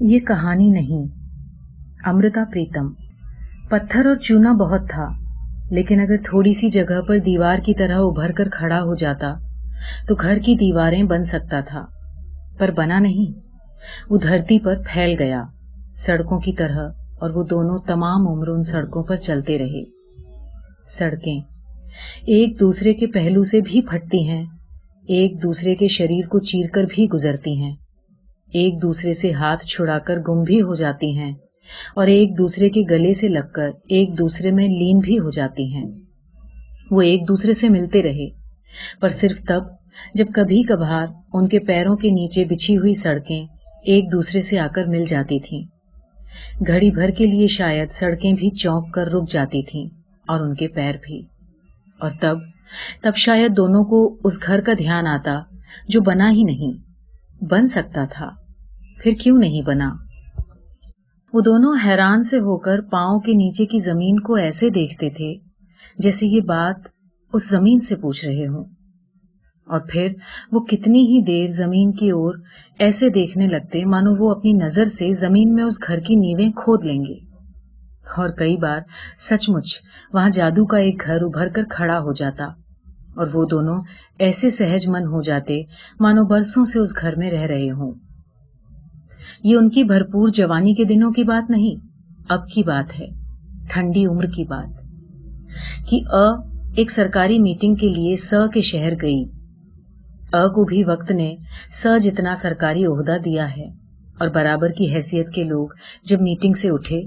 یہ کہانی نہیں۔ امرتا پریتم۔ پتھر اور چونا بہت تھا، لیکن اگر تھوڑی سی جگہ پر دیوار کی طرح ابھر کر کھڑا ہو جاتا، تو گھر کی دیواریں بن سکتا تھا، پر بنا نہیں۔ وہ دھرتی پر پھیل گیا، سڑکوں کی طرح، اور وہ دونوں تمام عمر ان سڑکوں پر چلتے رہے۔ سڑکیں۔ ایک دوسرے کے پہلو سے بھی پھٹتی ہیں، ایک دوسرے کے شریر کو چیر کر بھی گزرتی ہیں۔ ایک دوسرے سے ہاتھ چھڑا کر گم بھی ہو جاتی ہیں اور ایک دوسرے کے گلے سے لگ کر ایک دوسرے میں لین بھی ہو جاتی ہیں۔ وہ ایک دوسرے سے ملتے رہے، پر صرف تب جب کبھی کبھار ان کے پیروں کے نیچے بچھی ہوئی سڑکیں ایک دوسرے سے آ کر مل جاتی تھیں۔ گھڑی بھر کے لیے شاید سڑکیں بھی چونک کر رک جاتی تھیں اور ان کے پیر بھی۔ اور تب تب شاید دونوں کو اس گھر کا دھیان آتا جو بنا ہی نہیں، بن سکتا تھا۔ پھر کیوں نہیں بنا؟ وہ دونوں حیران سے ہو کر پاؤں کے نیچے کی زمین کو ایسے دیکھتے تھے جیسے یہ بات اس زمین سے پوچھ رہے ہوں۔ اور پھر وہ کتنی ہی دیر زمین کی اور ایسے دیکھنے لگتے، مانو وہ اپنی نظر سے زمین میں اس گھر کی نیویں کھود لیں گے۔ اور کئی بار سچ مچ وہاں جادو کا ایک گھر ابھر کر کھڑا ہو جاتا اور وہ دونوں ایسے سہج من ہو جاتے، مانو برسوں سے اس گھر میں رہ رہے ہوں۔ یہ ان کی بھرپور جوانی کے دنوں کی بات نہیں، اب کی بات ہے، ٹھنڈی عمر کی بات۔ کہ ا ایک سرکاری میٹنگ کے لیے س کے شہر گئی۔ ا کو بھی وقت نے س جتنا سرکاری عہدہ دیا ہے۔ اور برابر کی حیثیت کے لوگ جب میٹنگ سے اٹھے،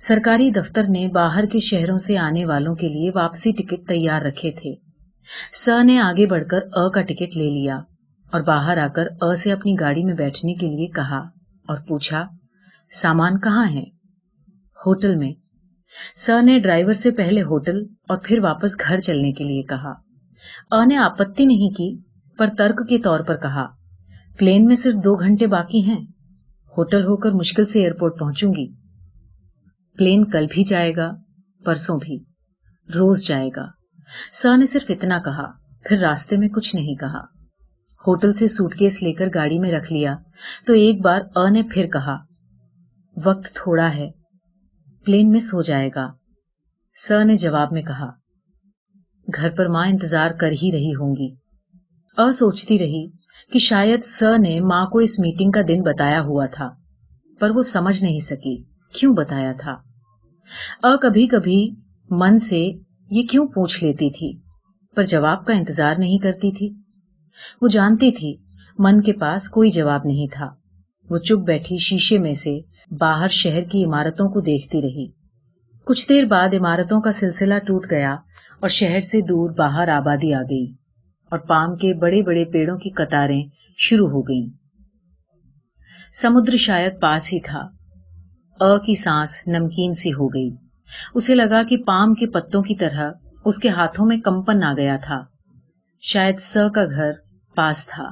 سرکاری دفتر نے باہر کے شہروں سے آنے والوں کے لیے واپسی ٹکٹ تیار رکھے تھے۔ س نے آگے بڑھ کر ا کا ٹکٹ لے لیا اور باہر آ کر ا سے اپنی گاڑی میں بیٹھنے کے لیے کہا اور پوچھا، سامان کہاں ہے؟ ہوٹل میں۔ س نے ڈرائیور سے پہلے ہوٹل اور پھر واپس گھر چلنے کے لیے کہا۔ ا نے آپتی نہیں کی، پر ترک کے طور پر کہا۔ پلین میں صرف دو گھنٹے باقی ہیں۔ ہوٹل ہو کر مشکل سے ایئرپورٹ پہنچوں گی۔ پلین کل بھی جائے گا، پرسوں بھی۔ روز جائے گا۔ سا نے صرف اتنا کہا، پھر راستے میں کچھ نہیں کہا۔ ہوٹل سے سوٹ کیس لے کر گاڑی میں رکھ لیا تو ایک بار ا نے پھر کہا، وقت تھوڑا ہے، پلین مس ہو جائے گا. س نے جواب میں کہا، گھر پر ماں انتظار کر ہی رہی ہوں گی. ا سوچتی رہی کہ شاید س نے ماں کو اس میٹنگ کا دن بتایا ہوا تھا، پر وہ سمجھ نہیں سکی کیوں بتایا تھا۔ ا کبھی کبھی من سے یہ کیوں پوچھ لیتی تھی، پر جواب کا انتظار نہیں کرتی تھی۔ وہ جانتی تھی من کے پاس کوئی جواب نہیں تھا۔ وہ چپ بیٹھی شیشے میں سے باہر شہر کی عمارتوں کو دیکھتی رہی۔ کچھ دیر بعد عمارتوں کا سلسلہ ٹوٹ گیا اور شہر سے دور باہر آبادی آ گئی اور پام کے بڑے بڑے پیڑوں کی قطاریں شروع ہو گئیں۔ سمندر شاید پاس ہی تھا۔ ا کی سانس نمکین سی ہو گئی۔ اسے لگا کہ پام کے پتوں کی طرح اس کے ہاتھوں میں کمپن آ گیا تھا۔ شاید س کا گھر پاس تھا۔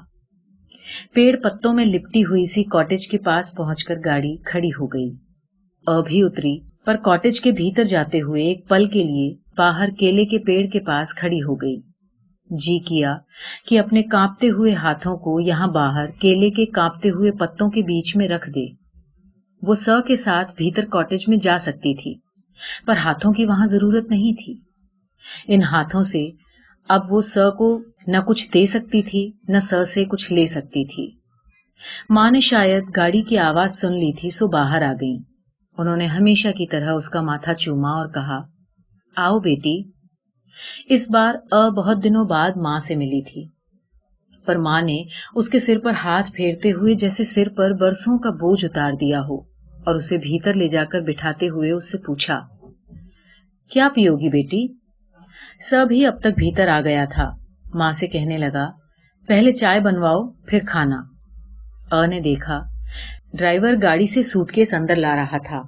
پیڑ پتوں میں لپٹی ہوئی سی کاٹیج کے پاس پہنچ کر گاڑی کھڑی ہو گئی۔ ا بھی اتری، پر کاٹیج کے بھیتر جاتے ہوئے ایک پل کے لیے باہر کیلے کے پیڑ کے پاس کھڑی ہو گئی۔ جی کیا کہ اپنے کانپتے ہوئے ہاتھوں کو یہاں باہر کیلے کے کانپتے ہوئے پتوں کے بیچ میں رکھ دے۔ وہ س کے ساتھ بھیتر کاٹیج میں جا سکتی تھی، پر ہاتھوں کی وہاں ضرورت نہیں تھی۔ ان ہاتھوں سے اب وہ س کو نہ کچھ دے سکتی تھی، نہ س سے کچھ لے سکتی تھی۔ ماں نے شاید گاڑی کی آواز سن لی تھی، سو باہر آ گئی انہوں نے ہمیشہ کی طرح اس کا ماتھا چوما اور کہا، آؤ بیٹی۔ اس بار ا بہت دنوں بعد ماں سے ملی تھی۔ پر ماں نے اس کے سر پر ہاتھ پھیرتے ہوئے جیسے سر پر برسوں کا بوجھ اتار دیا ہو اور اسے بھیتر لے جا کر بٹھاتے ہوئے اس سے پوچھا، کیا پیو گی بیٹی؟ سب ہی اب تک بھیتر آ گیا تھا۔ ماں سے کہنے لگا، پہلے چائے بنواؤ، پھر کھانا۔ ا نے دیکھا، ڈرائیور گاڑی سے سوٹ کیس اندر لا رہا تھا۔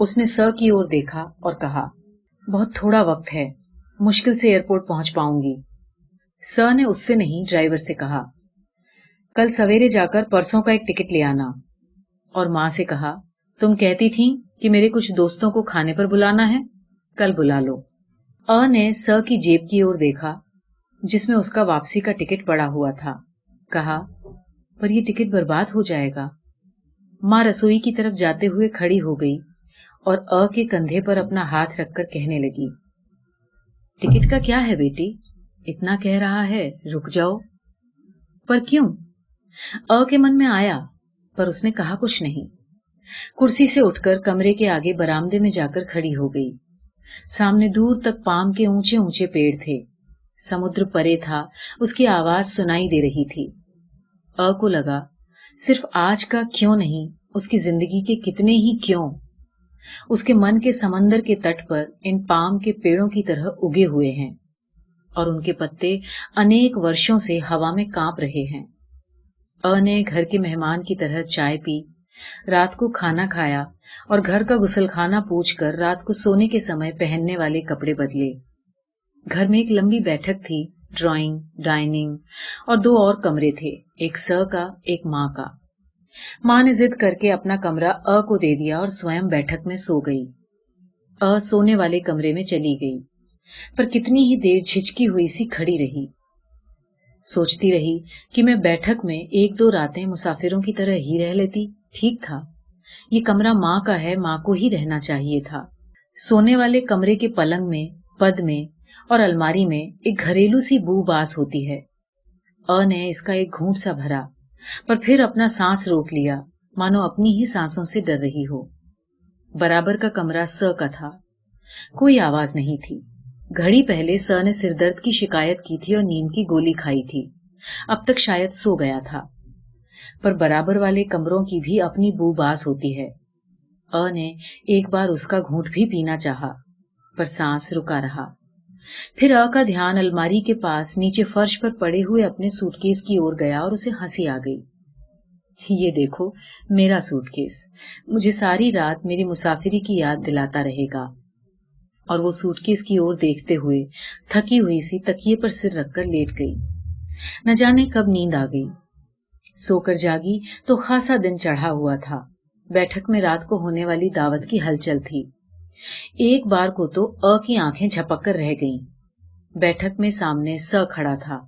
اس نے س کی اور دیکھا اور کہا، بہت تھوڑا وقت ہے، مشکل سے ایئرپورٹ پہنچ پاؤں گی۔ س نے اس سے نہیں، ڈرائیور سے کہا، کل سویرے جا کر پرسوں کا ایک ٹکٹ لے آنا۔ اور ماں سے کہا، تم کہتی تھی کہ میرے کچھ دوستوں کو کھانے پر بلانا ہے، کل بلا لو۔ ا نے س کی جیب کی اور دیکھا، جس میں اس کا واپسی کا ٹکٹ پڑا ہوا تھا۔ کہا، پر یہ ٹکٹ برباد ہو جائے گا۔ ماں رسوئی کی طرف جاتے ہوئے کھڑی ہو گئی اور ا کے کندھے پر اپنا ہاتھ رکھ کر کہنے لگی، ٹکٹ کا کیا ہے بیٹی؟ اتنا کہہ رہا ہے، رک جاؤ۔ پر کیوں؟ ا کے من میں آیا، پر اس نے کہا کچھ نہیں۔ کرسی سے اٹھ کر کمرے کے آگے برامدے میں جا کر کھڑی ہو گئی۔ سامنے دور تک پام کے اونچے اونچے پیڑ تھے۔ سمدر پرے تھا، اس کی آواز سنائی دے رہی تھی۔ ا کو لگا، صرف آج کا کیوں نہیں؟ اس کی زندگی کے کتنے ہی کیوں؟ اس کے من کے سمندر کے تٹ پر ان پام کے پیڑوں کی طرح اگے ہوئے ہیں۔ اور ان کے پتے انیک ورشوں سے ہوا میں کانپ رہے ہیں۔ ا نے گھر کے مہمان کی طرح چائے پی۔ رات کو کھانا کھایا اور گھر کا غسل خانہ پوچھ کر رات کو سونے کے سمے پہننے والے کپڑے بدلے۔ گھر میں ایک لمبی بیٹھک تھی، ڈرائنگ، ڈائننگ اور دو اور کمرے تھے، ایک س کا، ایک ماں کا۔ ماں نے ضد کر کے اپنا کمرہ ا کو دے دیا اور سوئم بیٹھک میں سو گئی۔ ا سونے والے کمرے میں چلی گئی۔ پر کتنی ہی دیر جھچکی ہوئی سی کھڑی رہی۔ سوچتی رہی کہ میں بیٹھک میں ایک دو راتیں مسافروں کی طرح ہی رہ لیتی۔ ٹھیک تھا۔ یہ کمرہ ماں کا ہے، ماں کو ہی رہنا چاہیے تھا۔ سونے والے کمرے کے پلنگ میں، پد میں اور الماری میں ایک گھریلو سی بو باس ہوتی ہے۔ ا نے اس کا ایک گھونٹ سا بھرا، پر پھر اپنا سانس روک لیا۔ مانو، اپنی ہی سانسوں سے ڈر رہی ہو۔ برابر کا کمرہ س کا تھا۔ کوئی آواز نہیں تھی۔ گھڑی پہلے س نے سر درد کی شکایت کی تھی اور نیند کی گولی کھائی تھی۔ اب تک شاید سو گیا تھا۔ پر برابر والے کمروں کی بھی اپنی بو باز ہوتی ہے۔ ا نے ایک بار اس کا گھونٹ بھی پینا چاہا، پر سانس رکا رہا۔ پھر ا کا دھیان الماری کے پاس نیچے فرش پر پڑے ہوئے اپنے سوٹ کیس کی اور گیا اور اسے ہنسی آ گئی۔ یہ دیکھو، میرا سوٹ کیس۔ مجھے ساری رات میری مسافری کی یاد دلاتا رہے گا۔ اور وہ سوٹ کیس کی اور دیکھتے ہوئے تھکی ہوئی سی تکیے پر سر رکھ کر لیٹ گئی۔ نہ جانے کب نیند آ گئی۔ سو کر جاگی تو خاصا دن چڑھا ہوا تھا۔ بیٹھک میں رات کو ہونے والی دعوت کی ہلچل تھی۔ ایک بار کو تو ا کی آنکھیں جھپک کر رہ گئیں۔ بیٹھک میں سامنے س کھڑا تھا۔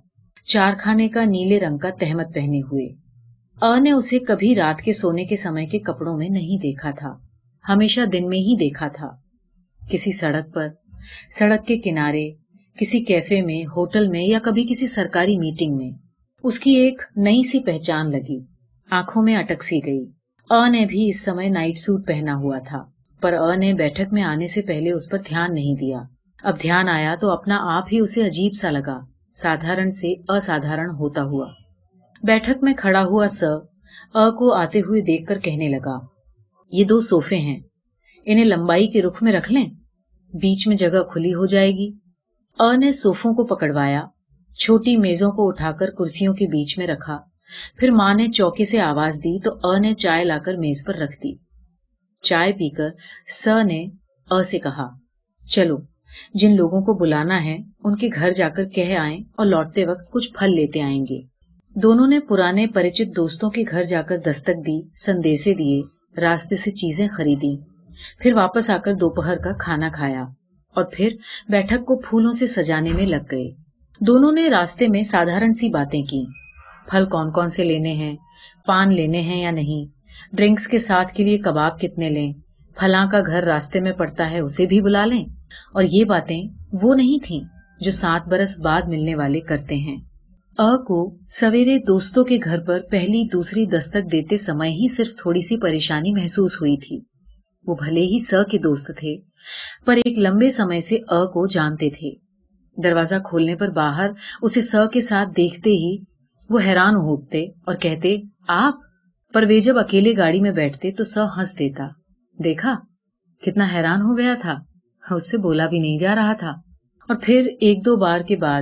چار خانے کا نیلے رنگ کا تہمت پہنے ہوئے۔ ا نے اسے کبھی رات کے سونے کے سمے کے کپڑوں میں نہیں دیکھا تھا۔ ہمیشہ دن میں ہی دیکھا تھا۔ کسی سڑک پر، سڑک کے کنارے، کسی کیفے میں، ہوٹل میں یا کبھی کسی سرکاری میٹنگ میں۔ اس کی ایک نئی سی پہچان لگی۔ آنکھوں میں اٹک سی گئی۔ آ نے بھی اس سمے نائٹ سوٹ پہنا ہوا تھا، پر آ نے بیٹھک میں آنے سے پہلے اس پر دھیان نہیں دیا۔ اب دھیان آیا تو اپنا آپ ہی اسے عجیب سا لگا، سادھارن سے اسادھارن ہوتا ہوا۔ بیٹھک میں کھڑا ہوا س ا کو آتے ہوئے دیکھ کر کہنے لگا، یہ دو سوفے ہیں، انہیں لمبائی کے رخ میں رکھ لیں؟ بیچ میں جگہ کھلی ہو جائے گی۔ ا نے سوفوں کو پکڑوایا۔ چھوٹی میزوں کو اٹھا کر کرسیوں کے بیچ میں رکھا۔ پھر ماں نے چوکے سے آواز دی تو ا نے چائے لا کر میز پر رکھ دی۔ چائے پی کر س نے ا سے کہا، چلو، جن لوگوں کو بلانا ہے، ان کے گھر جا کر کہہ آئیں اور لوٹتے وقت کچھ پھل لیتے آئیں گے۔ دونوں نے پرانے پریچت دوستوں کے گھر جا کر دستک دی، سندیسے دیے، راستے سے چیزیں خریدی پھر واپس آ کر دوپہر کا کھانا کھایا اور پھر بیٹھک کو پھولوں سے سجانے میں لگ گئے۔ دونوں نے راستے میں سادھارن سی باتیں کی۔ پھل کون کون سے لینے ہیں؟ پان لینے ہیں یا نہیں؟ ڈرنکس کے ساتھ کے لیے کباب کتنے لیں؟ پھلاں کا گھر راستے میں پڑتا ہے اسے بھی بلا لیں؟ اور یہ باتیں وہ نہیں تھیں جو سات برس بعد ملنے والے کرتے ہیں۔ ا کو سویرے دوستوں کے گھر پر پہلی دوسری دستک دیتے سمے ہی صرف تھوڑی سی پریشانی محسوس ہوئی تھی۔ وہ بھلے ہی س کے دوست تھے، پر ایک لمبے سمے سے ا کو جانتے تھے۔ دروازہ کھولنے پر باہر اسے سر کے ساتھ دیکھتے ہی وہ حیران ہوتے اور کہتے، آپ؟ پرویز جب اکیلے گاڑی میں بیٹھتے تو سر ہنس دیتا۔ دیکھا، کتنا حیران ہو گیا تھا۔ اس سے بولا بھی نہیں جا رہا تھا۔ اور پھر ایک دو بار کے بعد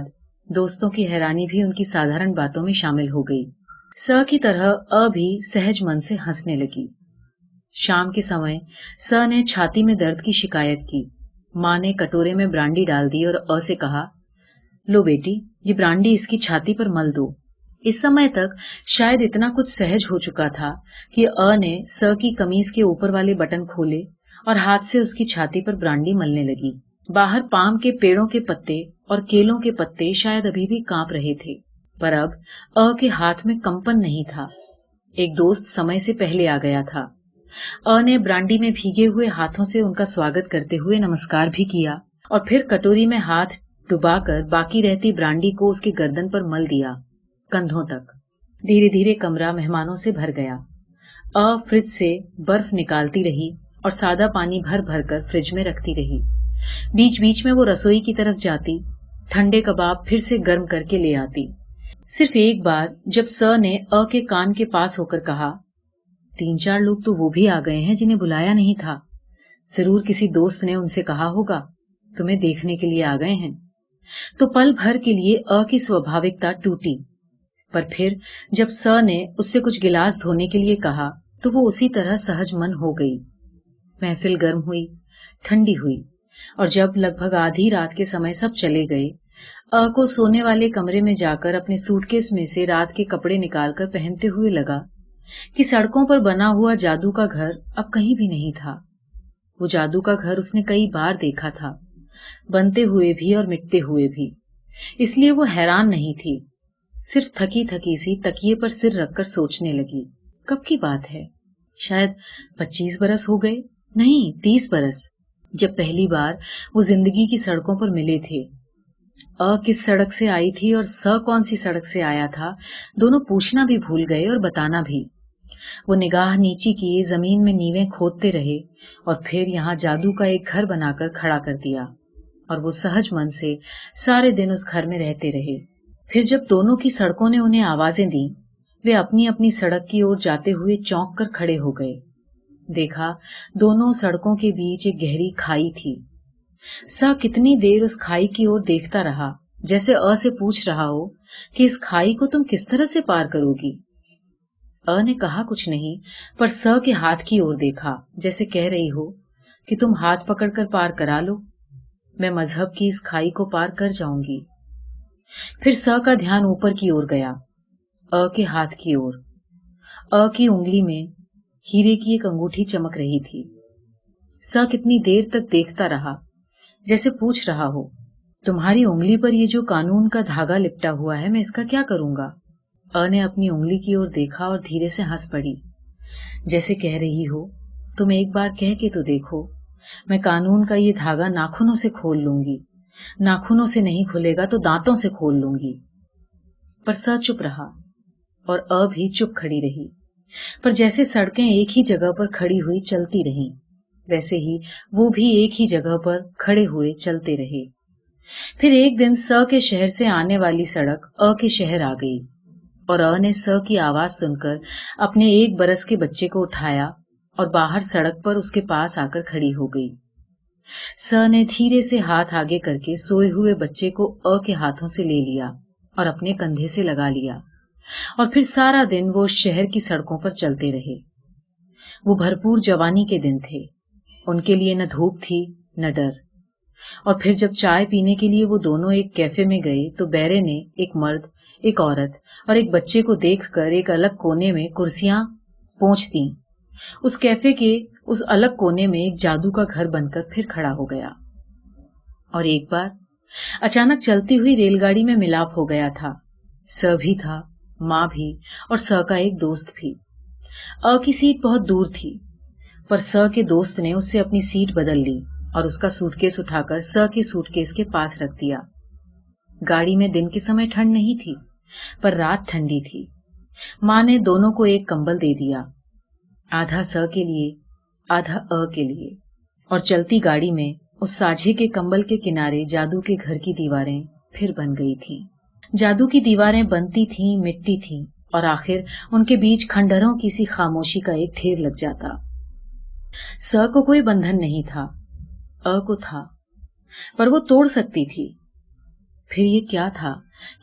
دوستوں کی حیرانی بھی ان کی سادھارن باتوں میں شامل ہو گئی۔ سر کی طرح ا بھی سہج من سے ہنسنے لگی۔ شام کے سمے سر نے چھاتی میں درد کی شکایت کی۔ ماں نے کٹورے میں برانڈی ڈال دی اور ا سے کہا، لو بیٹی، یہ برانڈی اس کی چھاتی پر مل دو۔ اس سمے تک شاید اتنا کچھ سہج ہو چکا تھا کہ ا نے س کی کمیز کے اوپر والے بٹن کھولے اور ہاتھ سے اس کی چھاتی پر برانڈی ملنے لگی۔ باہر پام کے پیڑوں کے پتے اور کیلوں کے پتے شاید ابھی بھی کانپ رہے تھے، پر اب ا کے ہاتھ میں کمپن نہیں تھا۔ ایک دوست سمے سے پہلے آ گیا تھا۔ ا نے برانڈی میں بھیگے ہوئے ہاتھوں سے ان کا سواگت کرتے ہوئے نمسکار بھی کیا اور پھر کٹوری میں ہاتھ ڈبا کر باقی رہتی برانڈی کو اس کے گردن پر مل دیا کندھوں تک۔ دھیرے دھیرے کمرہ مہمانوں سے بھر گیا۔ ا فریج سے برف نکالتی رہی اور سادہ پانی بھر بھر کر فریج میں رکھتی رہی۔ بیچ بیچ میں وہ رسوئی کی طرف جاتی، ٹھنڈے کباب پھر سے گرم کر کے لے آتی۔ صرف ایک بار جب س نے ا کے کان کے پاس ہو کر کہا تین چار لوگ تو وہ بھی آ گئے ہیں جنہیں بلایا نہیں تھا۔ ضرور کسی دوست نے ان سے کہا ہوگا، تمہیں دیکھنے کے لیے آ گئے ہیں۔ تو پل بھر کے لیے ا کی سوبھاوکتا ٹوٹی۔ پر پھر جب س نے اس سے کچھ گلاس دھونے کے لیے کہا، تو وہ اسی طرح سہج من ہو گئی۔ محفل گرم ہوئی، ٹھنڈی ہوئی، اور جب لگ بھگ آدھی رات کے سمے سب چلے گئے، ا کو سونے والے کمرے میں جا کر اپنے سوٹ کیس میں سے رات کے کپڑے نکال کر پہنتے ہوئے لگا۔ کہ سڑکوں پر بنا ہوا جادو کا گھر اب کہیں بھی نہیں تھا۔ وہ جادو کا گھر اس نے کئی بار دیکھا تھا، بنتے ہوئے بھی اور مٹتے ہوئے بھی۔ اس لیے وہ حیران نہیں تھی۔ صرف تھکی تھکی سی تکیے پر سر رکھ کر سوچنے لگی، کب کی بات ہے؟ شاید پچیس برس ہو گئے؟ نہیں، تیس برس۔ جب پہلی بار وہ زندگی کی سڑکوں پر ملے تھے۔ ا کس سڑک سے آئی تھی اور س، کون سی سڑک سے آیا تھا؟ دونوں پوچھنا بھی بھول گئے اور بتانا بھی۔ وہ نگاہ نیچی کی زمین میں نیویں کھودتے رہے اور پھر یہاں جادو کا ایک گھر بنا کر کھڑا کر دیا اور وہ سہج من سے سارے دن اس گھر میں رہتے رہے۔ پھر جب دونوں کی سڑکوں نے انہیں آوازیں دی وہ اپنی اپنی سڑک کی اور جاتے ہوئے چونک کر کھڑے ہو گئے۔ دیکھا، دونوں سڑکوں کے بیچ ایک گہری کھائی تھی۔ سا کتنی دیر اس کھائی کی اور دیکھتا رہا، جیسے ا سے پوچھ رہا ہو کہ اس کھائی کو تم کس طرح سے پار کرو گی؟ ا نے کہا کچھ نہیں، پر س کے ہاتھ کی اور دیکھا، جیسے کہہ رہی ہو کہ تم ہاتھ پکڑ کر پار کرا لو۔ میں مذہب کی اس کھائی کو پار کر جاؤں گی۔ پھر س کا دھیان اوپر کی اور گیا، ا کے ہاتھ کی اور۔ ا کی انگلی میں ہیرے کی ایک انگوٹھی چمک رہی تھی۔ س کتنی دیر تک دیکھتا رہا، جیسے پوچھ رہا ہو، تمہاری انگلی پر یہ جو قانون کا دھاگا لپٹا ہوا ہے، میں اس کا کیا کروں گا؟ ا نے اپنی انگلی کی اور دیکھا اور دھیرے سے ہنس پڑی۔ جیسے کہہ رہی ہو، تم ایک بار کہہ کے تو دیکھو، میں قانون کا یہ دھاگا ناخنوں سے کھول لوں گی۔ ناخنوں سے نہیں کھلے گا تو دانتوں سے کھول لوں گی۔ پر س چپ رہا اور ا بھی چپ کھڑی رہی۔ پر جیسے سڑکیں ایک ہی جگہ پر کھڑی ہوئی چلتی رہیں، ویسے ہی وہ بھی ایک ہی جگہ پر کھڑے ہوئے چلتے رہے۔ پھر ایک دن س کے شہر سے آنے والی سڑک ا کے شہر آ گئی۔ اور ا نے س کی آواز سن کر اپنے ایک برس کے بچے کو اٹھایا اور باہر سڑک پر اس کے پاس آ کر کھڑی ہو گئی۔ س نے دھیرے سے ہاتھ آگے کر کے سوئے ہوئے بچے کو ا کے ہاتھوں سے لے لیا اور اپنے کندھے سے لگا لیا اور پھر سارا دن وہ شہر کی سڑکوں پر چلتے رہے۔ وہ بھرپور جوانی کے دن تھے۔ ان کے لیے نہ دھوپ تھی، نہ ڈر۔ اور پھر جب چائے پینے کے لیے وہ دونوں ایک کیفے میں گئے تو بیرے نے ایک مرد، ایک عورت اور ایک بچے کو دیکھ کر ایک الگ کونے میں کرسیاں پہنچ دی اس کیفے کے اس الگ کونے میں ایک جادو کا گھر بن کر پھر کھڑا ہو گیا۔ اور ایک بار اچانک چلتی ہوئی ریل گاڑی میں ملاپ ہو گیا تھا۔ س بھی تھا، ماں بھی اور س کا ایک دوست بھی۔ ا کی سیٹ بہت دور تھی، پر س کے دوست نے اس سے اپنی سیٹ بدل لی۔ اور اس کا سوٹ کیس اٹھا کر س کے سوٹ کیس کے پاس رکھ دیا۔ گاڑی میں دن کے سمے ٹھنڈ نہیں تھی، پر رات ٹھنڈی تھی۔ ماں نے دونوں کو ایک کمبل دے دیا، آدھا س کے لیے، آدھا ا کے لیے۔ اور چلتی گاڑی میں اس ساجھے کے کمبل کے کنارے جادو کے گھر کی دیواریں پھر بن گئی تھی جادو کی دیواریں بنتی تھیں، مٹی تھیں، اور آخر ان کے بیچ کھنڈروں کی سی خاموشی کا ایک ڈھیر لگ جاتا۔ س کو کوئی بندھن نہیں تھا۔ ا کو تھا، پر وہ توڑ سکتی تھی۔ پھر یہ کیا تھا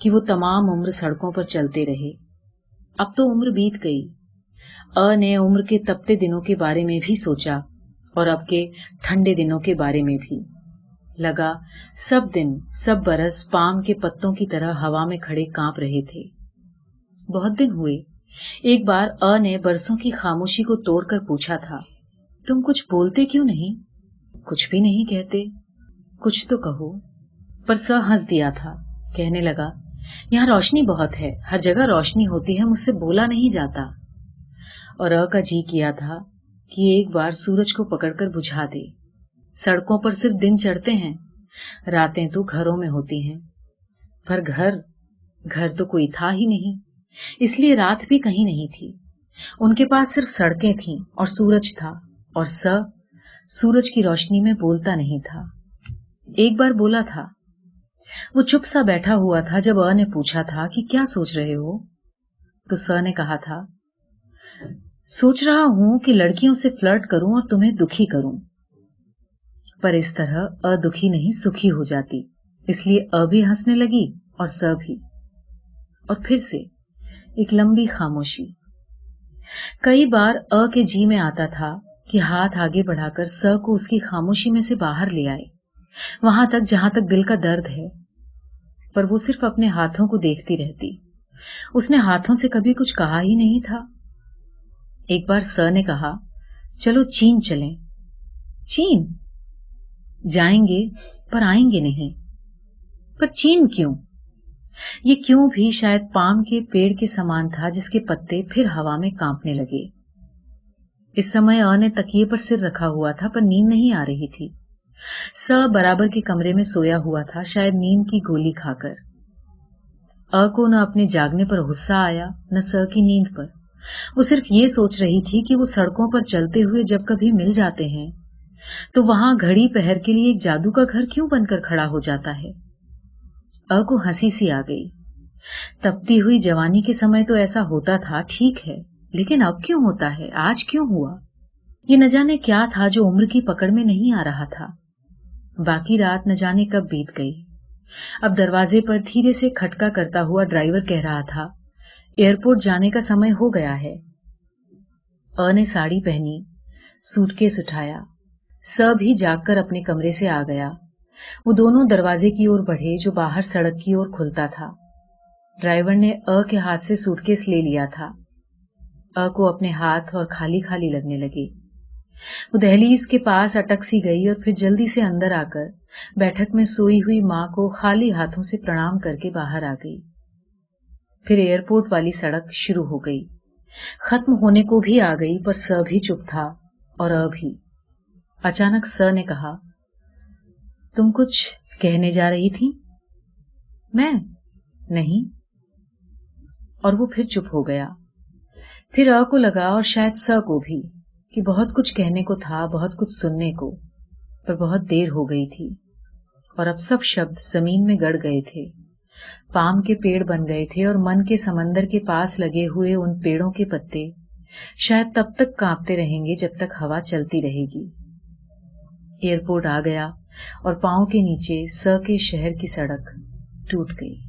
کہ وہ تمام عمر سڑکوں پر چلتے رہے۔ اب تو عمر بیت گئی۔ ا نے عمر کے تپتے دنوں کے بارے میں بھی سوچا اور اب کے ٹھنڈے دنوں کے بارے میں بھی۔ لگا، سب دن، سب برس پام کے پتوں کی طرح ہوا میں کھڑے کانپ رہے تھے۔ بہت دن ہوئے۔ ایک بار ا نے برسوں کی خاموشی کو توڑ کر پوچھا تھا، تم کچھ بولتے کیوں نہیں؟ کچھ بھی نہیں کہتے۔ کچھ تو کہو۔ پرسا ہنس دیا تھا۔ کہنے لگا، یہاں روشنی بہت ہے۔ ہر جگہ روشنی ہوتی ہے، مجھ سے بولا نہیں جاتا۔ اور ا کا جی کیا تھا کہ ایک بار سورج کو پکڑ کر بجھا دے۔ سڑکوں پر صرف دن چڑھتے ہیں۔ راتیں تو گھروں میں ہوتی ہیں۔ پر گھر گھر تو کوئی تھا ہی نہیں۔ اس لیے رات بھی کہیں نہیں تھی۔ ان کے پاس صرف سڑکیں تھیں اور سورج تھا اور س سورج کی روشنی میں بولتا نہیں تھا۔ ایک بار بولا تھا۔ وہ چپ سا بیٹھا ہوا تھا جب ا نے پوچھا تھا کہ کیا سوچ رہے ہو؟ تو س نے کہا تھا، سوچ رہا ہوں کہ لڑکیوں سے فلرٹ کروں اور تمہیں دکھی کروں۔ پر اس طرح ادکھی نہیں، سکھی ہو جاتی۔ اس لیے ا بھی ہنسنے لگی اور س بھی۔ اور پھر سے ایک لمبی خاموشی۔ کئی بار ا کے جی میں آتا تھا۔ کہ ہاتھ آگے بڑھا کر س کو اس کی خاموشی میں سے باہر لے آئے۔ وہاں تک جہاں تک دل کا درد ہے، پر وہ صرف اپنے ہاتھوں کو دیکھتی رہتی۔ اس نے ہاتھوں سے کبھی کچھ کہا ہی نہیں تھا۔ ایک بار س نے کہا، چلو چین چلیں۔ چین؟ جائیں گے پر آئیں گے نہیں۔ پر چین کیوں؟ یہ کیوں بھی شاید پام کے پیڑ کے سامان تھا جس کے پتے پھر ہوا میں کانپنے لگے۔ اس سمے ا نے تکیے پر سر رکھا ہوا تھا پر نیند نہیں آ رہی تھی۔ س برابر کے کمرے میں سویا ہوا تھا، شاید نیند کی گولی کھا کر۔ ا کو نہ اپنے جاگنے پر غصہ آیا، نہ س کی نیند پر۔ وہ صرف یہ سوچ رہی تھی کہ وہ سڑکوں پر چلتے ہوئے جب کبھی مل جاتے ہیں، تو وہاں گھڑی پہر کے لیے ایک جادو کا گھر کیوں بن کر کھڑا ہو جاتا ہے؟ ا کو ہنسی سی آ گئی۔ تپتی ہوئی جوانی کے سمے تو ایسا ہوتا تھا، ٹھیک ہے۔ لیکن اب کیوں ہوتا ہے؟ آج کیوں ہوا؟ یہ نہ جانے کیا تھا جو عمر کی پکڑ میں نہیں آ رہا تھا۔ باقی رات نہ جانے کب بیت گئی۔ اب دروازے پر دھیرے سے کھٹکا کرتا ہوا ڈرائیور کہہ رہا تھا، ایئرپورٹ جانے کا سمے ہو گیا ہے۔ ا نے ساڑی پہنی، سوٹ کیس اٹھایا۔ س بھی جاگ کر اپنے کمرے سے آ گیا۔ وہ دونوں دروازے کی اور بڑھے جو باہر سڑک کی اور کھلتا تھا۔ ڈرائیور نے ا کے ہاتھ سے سوٹ کیس لے لیا تھا۔ کو اپنے ہاتھ اور خالی خالی لگنے لگے وہ دہلیز کے پاس اٹک سی گئی اور پھر جلدی سے اندر آ کر بیٹھک میں سوئی ہوئی ماں کو خالی ہاتھوں سے پرنام کر کے باہر آ گئی۔ پھر ایئرپورٹ والی سڑک شروع ہو گئی۔ ختم ہونے کو بھی آ گئی پر س بھی چپ تھا اور ا بھی۔ اچانک س نے کہا، تم کچھ کہنے جا رہی تھی؟ میں؟ نہیں۔ اور وہ پھر چپ ہو گیا۔ پھر ا کو لگا اور شاید س کو بھی، کہ بہت کچھ کہنے کو تھا، بہت کچھ سننے کو، پر بہت دیر ہو گئی تھی۔ اور اب سب شبد زمین میں گڑ گئے تھے۔ پام کے پیڑ بن گئے تھے اور من کے سمندر کے پاس لگے ہوئے ان پیڑوں کے پتے شاید تب تک کانپتے رہیں گے جب تک ہوا چلتی رہے گی۔ ایئرپورٹ آ گیا اور پاؤں کے نیچے س کے شہر کی سڑک ٹوٹ گئی۔